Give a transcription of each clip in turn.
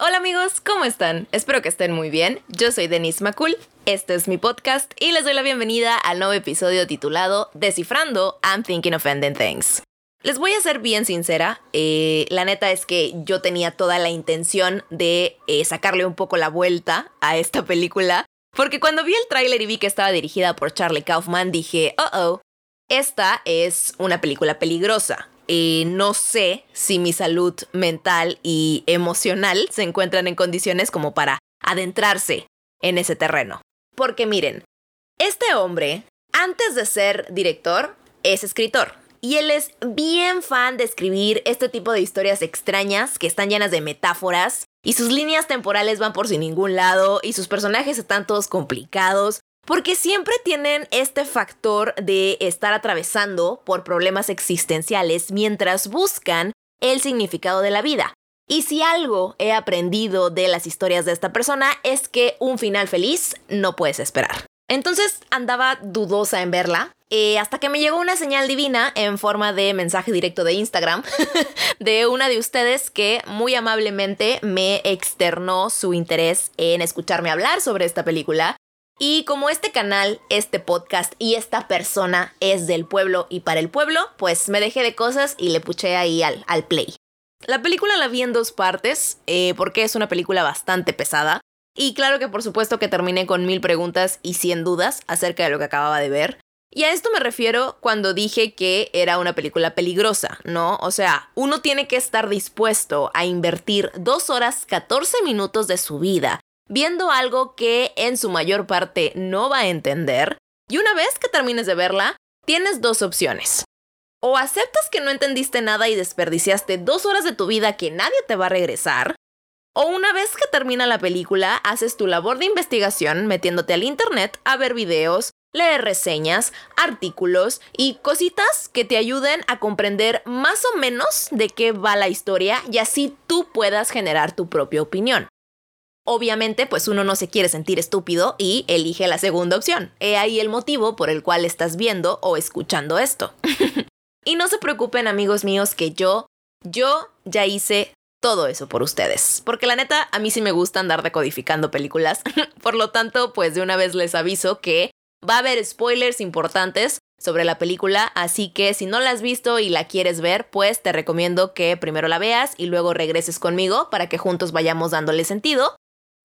Hola amigos, ¿cómo están? Espero que estén muy bien. Yo soy Denise Macul, este es mi podcast y les doy la bienvenida al nuevo episodio titulado Descifrando I'm Thinking of Ending Things. Les voy a ser bien sincera, eh, la neta es que yo tenía toda la intención de eh, sacarle un poco la vuelta a esta película, porque cuando vi el tráiler y vi que estaba dirigida por Charlie Kaufman dije, oh oh, esta es una película peligrosa. Eh, no sé si mi salud mental y emocional se encuentran en condiciones como para adentrarse en ese terreno. Porque miren, este hombre, antes de ser director, es escritor. Y él es bien fan de escribir este tipo de historias extrañas que están llenas de metáforas y sus líneas temporales van por sin ningún lado y sus personajes están todos complicados porque siempre tienen este factor de estar atravesando por problemas existenciales mientras buscan el significado de la vida. Y si algo he aprendido de las historias de esta persona es que un final feliz no puedes esperar. Entonces andaba dudosa en verla, eh, hasta que me llegó una señal divina en forma de mensaje directo de Instagram de una de ustedes que muy amablemente me externó su interés en escucharme hablar sobre esta película y como este canal, este podcast y esta persona es del pueblo y para el pueblo, pues me dejé de cosas y le puché ahí al, al play. La película la vi en dos partes, eh, porque es una película bastante pesada. Y claro que por supuesto que terminé con mil preguntas y cien dudas acerca de lo que acababa de ver. Y a esto me refiero cuando dije que era una película peligrosa, ¿no? O sea, uno tiene que estar dispuesto a invertir dos horas 14 minutos de su vida viendo algo que en su mayor parte no va a entender, y una vez que termines de verla, tienes dos opciones. O aceptas que no entendiste nada y desperdiciaste dos horas de tu vida que nadie te va a regresar, o una vez que termina la película, haces tu labor de investigación metiéndote al internet a ver videos, leer reseñas, artículos y cositas que te ayuden a comprender más o menos de qué va la historia y así tú puedas generar tu propia opinión. Obviamente, pues uno no se quiere sentir estúpido y elige la segunda opción. He ahí el motivo por el cual estás viendo o escuchando esto. y no se preocupen, amigos míos, que yo, yo ya hice todo eso por ustedes. Porque la neta, a mí sí me gusta andar decodificando películas. por lo tanto, pues de una vez les aviso que va a haber spoilers importantes sobre la película, así que si no la has visto y la quieres ver, pues te recomiendo que primero la veas y luego regreses conmigo para que juntos vayamos dándole sentido.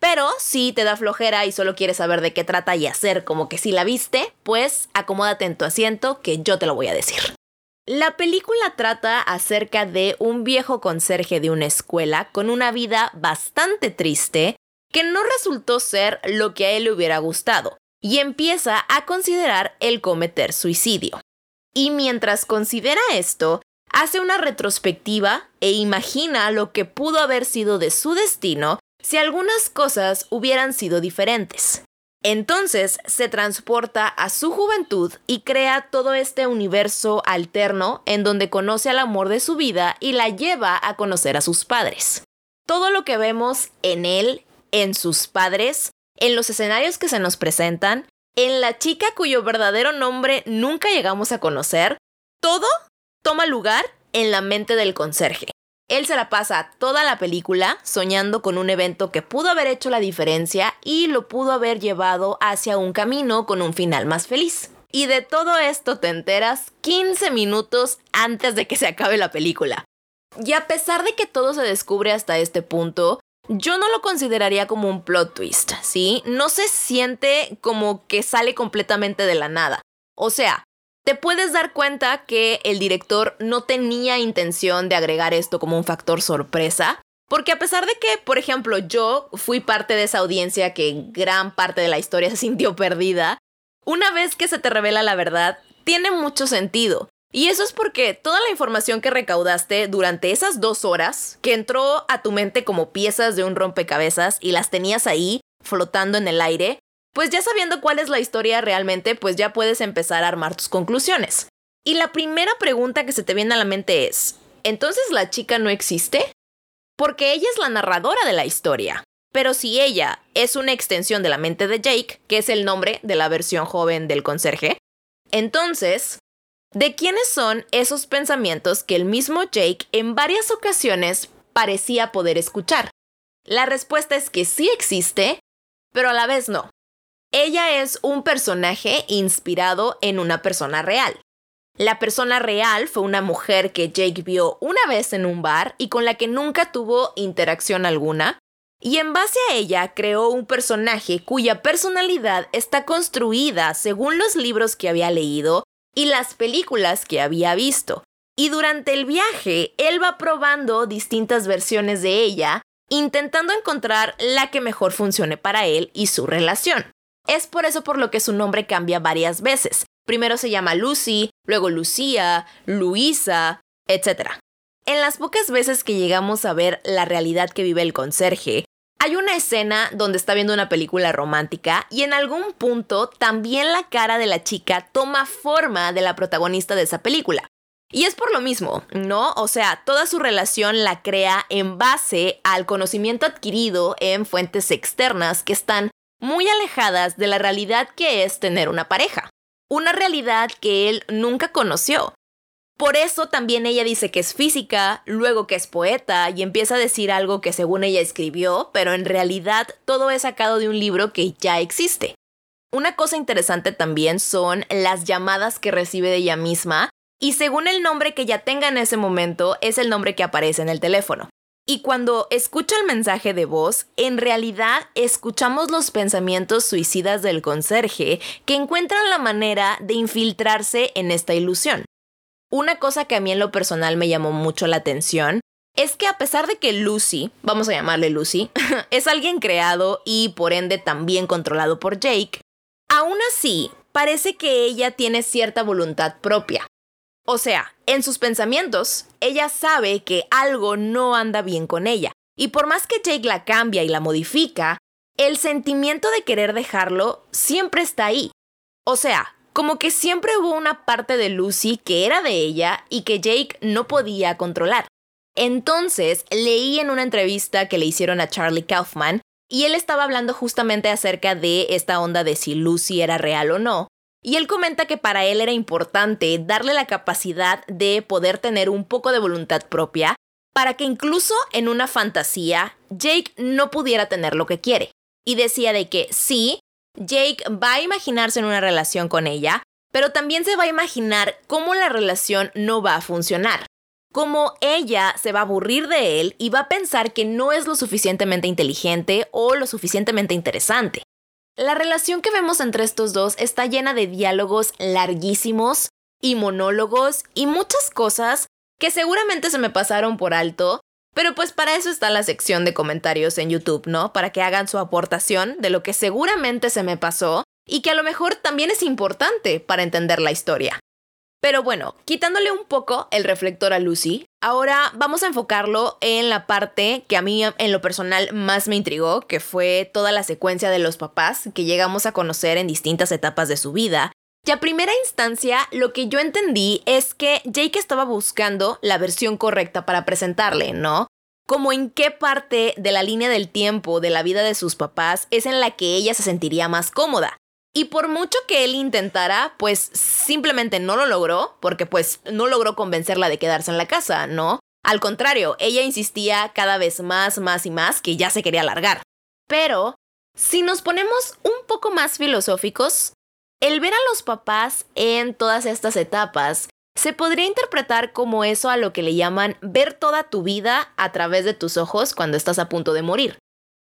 Pero si te da flojera y solo quieres saber de qué trata y hacer como que si la viste, pues acomódate en tu asiento que yo te lo voy a decir. La película trata acerca de un viejo conserje de una escuela con una vida bastante triste que no resultó ser lo que a él le hubiera gustado y empieza a considerar el cometer suicidio. Y mientras considera esto, hace una retrospectiva e imagina lo que pudo haber sido de su destino si algunas cosas hubieran sido diferentes. Entonces se transporta a su juventud y crea todo este universo alterno en donde conoce al amor de su vida y la lleva a conocer a sus padres. Todo lo que vemos en él, en sus padres, en los escenarios que se nos presentan, en la chica cuyo verdadero nombre nunca llegamos a conocer, todo toma lugar en la mente del conserje. Él se la pasa toda la película soñando con un evento que pudo haber hecho la diferencia y lo pudo haber llevado hacia un camino con un final más feliz. Y de todo esto te enteras 15 minutos antes de que se acabe la película. Y a pesar de que todo se descubre hasta este punto, yo no lo consideraría como un plot twist, ¿sí? No se siente como que sale completamente de la nada. O sea, te puedes dar cuenta que el director no tenía intención de agregar esto como un factor sorpresa. Porque a pesar de que, por ejemplo, yo fui parte de esa audiencia que gran parte de la historia se sintió perdida, una vez que se te revela la verdad, tiene mucho sentido. Y eso es porque toda la información que recaudaste durante esas dos horas, que entró a tu mente como piezas de un rompecabezas y las tenías ahí, flotando en el aire, pues ya sabiendo cuál es la historia realmente, pues ya puedes empezar a armar tus conclusiones. Y la primera pregunta que se te viene a la mente es, ¿entonces la chica no existe? Porque ella es la narradora de la historia. Pero si ella es una extensión de la mente de Jake, que es el nombre de la versión joven del conserje, entonces, ¿de quiénes son esos pensamientos que el mismo Jake en varias ocasiones parecía poder escuchar? La respuesta es que sí existe, pero a la vez no. Ella es un personaje inspirado en una persona real. La persona real fue una mujer que Jake vio una vez en un bar y con la que nunca tuvo interacción alguna, y en base a ella creó un personaje cuya personalidad está construida según los libros que había leído y las películas que había visto. Y durante el viaje, él va probando distintas versiones de ella, intentando encontrar la que mejor funcione para él y su relación. Es por eso por lo que su nombre cambia varias veces. Primero se llama Lucy, luego Lucía, Luisa, etc. En las pocas veces que llegamos a ver la realidad que vive el conserje, hay una escena donde está viendo una película romántica y en algún punto también la cara de la chica toma forma de la protagonista de esa película. Y es por lo mismo, ¿no? O sea, toda su relación la crea en base al conocimiento adquirido en fuentes externas que están muy alejadas de la realidad que es tener una pareja una realidad que él nunca conoció. Por eso también ella dice que es física, luego que es poeta y empieza a decir algo que según ella escribió, pero en realidad todo es sacado de un libro que ya existe. Una cosa interesante también son las llamadas que recibe de ella misma y según el nombre que ella tenga en ese momento es el nombre que aparece en el teléfono. Y cuando escucha el mensaje de voz, en realidad escuchamos los pensamientos suicidas del conserje que encuentran la manera de infiltrarse en esta ilusión. Una cosa que a mí en lo personal me llamó mucho la atención es que a pesar de que Lucy, vamos a llamarle Lucy, es alguien creado y por ende también controlado por Jake, aún así parece que ella tiene cierta voluntad propia. O sea, en sus pensamientos, ella sabe que algo no anda bien con ella. Y por más que Jake la cambia y la modifica, el sentimiento de querer dejarlo siempre está ahí. O sea, como que siempre hubo una parte de Lucy que era de ella y que Jake no podía controlar. Entonces, leí en una entrevista que le hicieron a Charlie Kaufman y él estaba hablando justamente acerca de esta onda de si Lucy era real o no. Y él comenta que para él era importante darle la capacidad de poder tener un poco de voluntad propia para que incluso en una fantasía Jake no pudiera tener lo que quiere. Y decía de que sí, Jake va a imaginarse en una relación con ella, pero también se va a imaginar cómo la relación no va a funcionar. Cómo ella se va a aburrir de él y va a pensar que no es lo suficientemente inteligente o lo suficientemente interesante. La relación que vemos entre estos dos está llena de diálogos larguísimos y monólogos y muchas cosas que seguramente se me pasaron por alto, pero pues para eso está la sección de comentarios en YouTube, ¿no? Para que hagan su aportación de lo que seguramente se me pasó y que a lo mejor también es importante para entender la historia. Pero bueno, quitándole un poco el reflector a Lucy, ahora vamos a enfocarlo en la parte que a mí en lo personal más me intrigó, que fue toda la secuencia de los papás que llegamos a conocer en distintas etapas de su vida. Y a primera instancia, lo que yo entendí es que Jake estaba buscando la versión correcta para presentarle, ¿no? Como en qué parte de la línea del tiempo de la vida de sus papás es en la que ella se sentiría más cómoda. Y por mucho que él intentara, pues simplemente no lo logró, porque pues no logró convencerla de quedarse en la casa, ¿no? Al contrario, ella insistía cada vez más, más y más que ya se quería largar. Pero, si nos ponemos un poco más filosóficos, el ver a los papás en todas estas etapas se podría interpretar como eso a lo que le llaman ver toda tu vida a través de tus ojos cuando estás a punto de morir.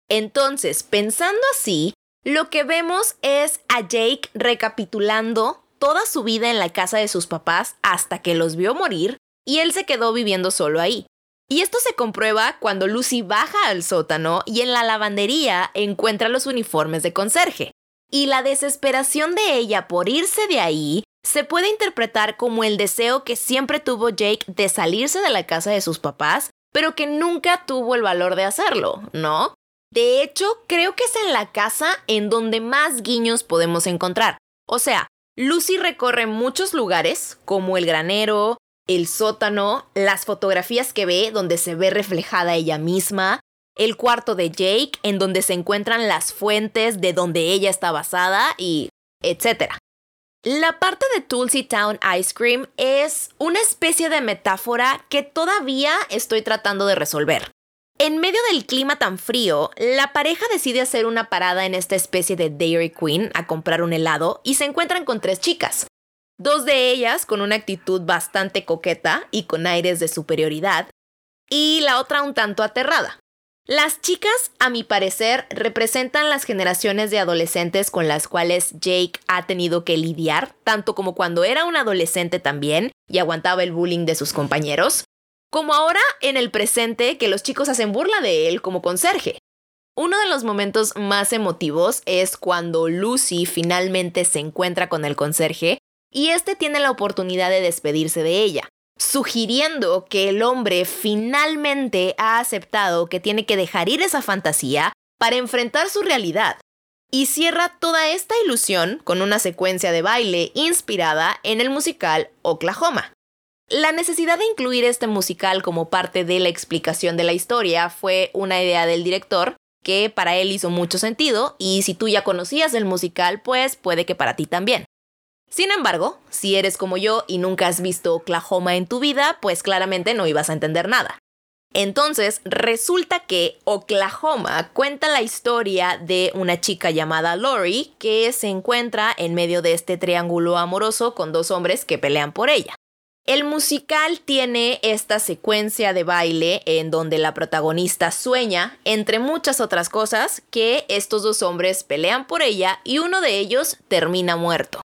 Entonces, pensando así, lo que vemos es a Jake recapitulando toda su vida en la casa de sus papás hasta que los vio morir y él se quedó viviendo solo ahí. Y esto se comprueba cuando Lucy baja al sótano y en la lavandería encuentra los uniformes de conserje. Y la desesperación de ella por irse de ahí se puede interpretar como el deseo que siempre tuvo Jake de salirse de la casa de sus papás, pero que nunca tuvo el valor de hacerlo, ¿no? De hecho, creo que es en la casa en donde más guiños podemos encontrar. O sea, Lucy recorre muchos lugares, como el granero, el sótano, las fotografías que ve donde se ve reflejada ella misma, el cuarto de Jake en donde se encuentran las fuentes de donde ella está basada y etc. La parte de Tulsi Town Ice Cream es una especie de metáfora que todavía estoy tratando de resolver. En medio del clima tan frío, la pareja decide hacer una parada en esta especie de Dairy Queen a comprar un helado y se encuentran con tres chicas. Dos de ellas con una actitud bastante coqueta y con aires de superioridad, y la otra un tanto aterrada. Las chicas, a mi parecer, representan las generaciones de adolescentes con las cuales Jake ha tenido que lidiar, tanto como cuando era un adolescente también y aguantaba el bullying de sus compañeros, como ahora en el presente que los chicos hacen burla de él como conserje. Uno de los momentos más emotivos es cuando Lucy finalmente se encuentra con el conserje y este tiene la oportunidad de despedirse de ella sugiriendo que el hombre finalmente ha aceptado que tiene que dejar ir esa fantasía para enfrentar su realidad. Y cierra toda esta ilusión con una secuencia de baile inspirada en el musical Oklahoma. La necesidad de incluir este musical como parte de la explicación de la historia fue una idea del director que para él hizo mucho sentido y si tú ya conocías el musical, pues puede que para ti también. Sin embargo, si eres como yo y nunca has visto Oklahoma en tu vida, pues claramente no ibas a entender nada. Entonces, resulta que Oklahoma cuenta la historia de una chica llamada Lori que se encuentra en medio de este triángulo amoroso con dos hombres que pelean por ella. El musical tiene esta secuencia de baile en donde la protagonista sueña, entre muchas otras cosas, que estos dos hombres pelean por ella y uno de ellos termina muerto.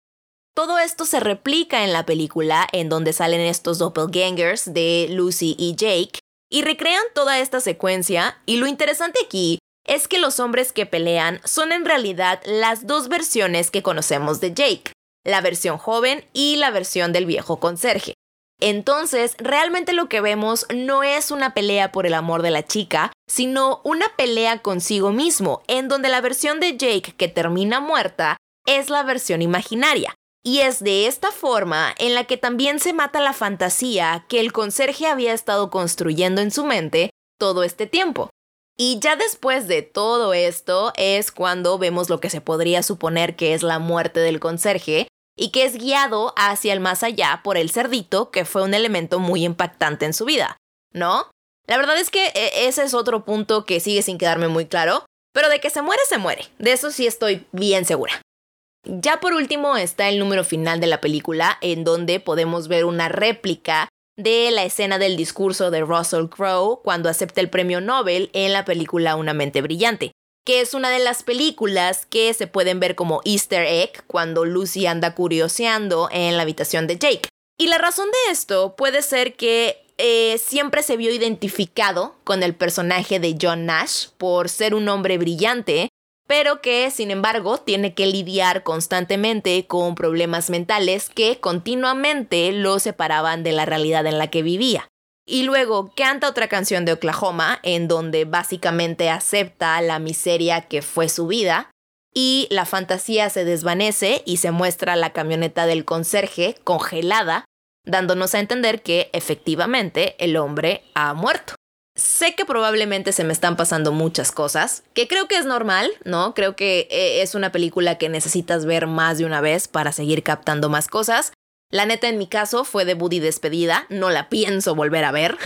Todo esto se replica en la película en donde salen estos doppelgangers de Lucy y Jake y recrean toda esta secuencia y lo interesante aquí es que los hombres que pelean son en realidad las dos versiones que conocemos de Jake, la versión joven y la versión del viejo conserje. Entonces, realmente lo que vemos no es una pelea por el amor de la chica, sino una pelea consigo mismo, en donde la versión de Jake que termina muerta es la versión imaginaria. Y es de esta forma en la que también se mata la fantasía que el conserje había estado construyendo en su mente todo este tiempo. Y ya después de todo esto es cuando vemos lo que se podría suponer que es la muerte del conserje y que es guiado hacia el más allá por el cerdito, que fue un elemento muy impactante en su vida, ¿no? La verdad es que e, ese es otro punto que sigue sin quedarme muy claro, pero de que se muere, se muere. De eso sí estoy bien segura. Ya por último está el número final de la película, en donde podemos ver una réplica de la escena del discurso de Russell Crowe cuando acepta el premio Nobel en la película Una mente brillante, que es una de las películas que se pueden ver como easter egg cuando Lucy anda curioseando en la habitación de Jake. Y la razón de esto puede ser que eh, siempre se vio identificado con el personaje de John Nash por ser un hombre brillante pero que, sin embargo, tiene que lidiar constantemente con problemas mentales que continuamente lo separaban de la realidad en la que vivía. Y luego canta otra canción de Oklahoma, en donde básicamente acepta la miseria que fue su vida, y la fantasía se desvanece y se muestra la camioneta del conserje congelada, dándonos a entender que efectivamente el hombre ha muerto. Sé que probablemente se me están pasando muchas cosas, que creo que es normal, ¿no? Creo que eh, es una película que necesitas ver más de una vez para seguir captando más cosas. La neta en mi caso fue de Buddy despedida, no la pienso volver a ver.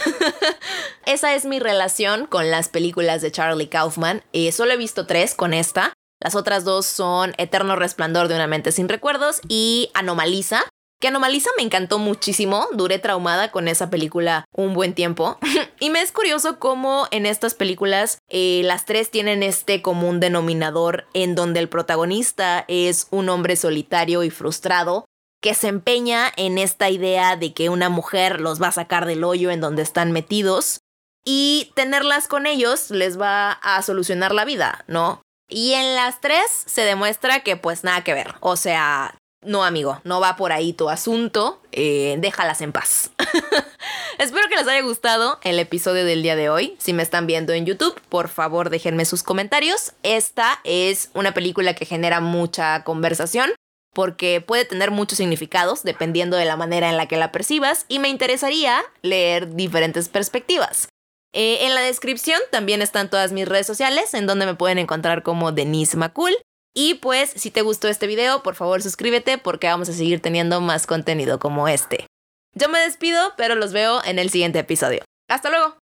Esa es mi relación con las películas de Charlie Kaufman. Eh, solo he visto tres con esta. Las otras dos son Eterno Resplandor de una mente sin recuerdos y Anomaliza, que Anomaliza me encantó muchísimo, duré traumada con esa película un buen tiempo. y me es curioso cómo en estas películas eh, las tres tienen este común denominador en donde el protagonista es un hombre solitario y frustrado que se empeña en esta idea de que una mujer los va a sacar del hoyo en donde están metidos y tenerlas con ellos les va a solucionar la vida, ¿no? Y en las tres se demuestra que pues nada que ver. O sea, no, amigo, no va por ahí tu asunto. Eh, déjalas en paz. Espero que les haya gustado el episodio del día de hoy. Si me están viendo en YouTube, por favor déjenme sus comentarios. Esta es una película que genera mucha conversación porque puede tener muchos significados dependiendo de la manera en la que la percibas y me interesaría leer diferentes perspectivas. Eh, en la descripción también están todas mis redes sociales en donde me pueden encontrar como Denise Macul. Y pues, si te gustó este video, por favor suscríbete porque vamos a seguir teniendo más contenido como este. Yo me despido, pero los veo en el siguiente episodio. Hasta luego.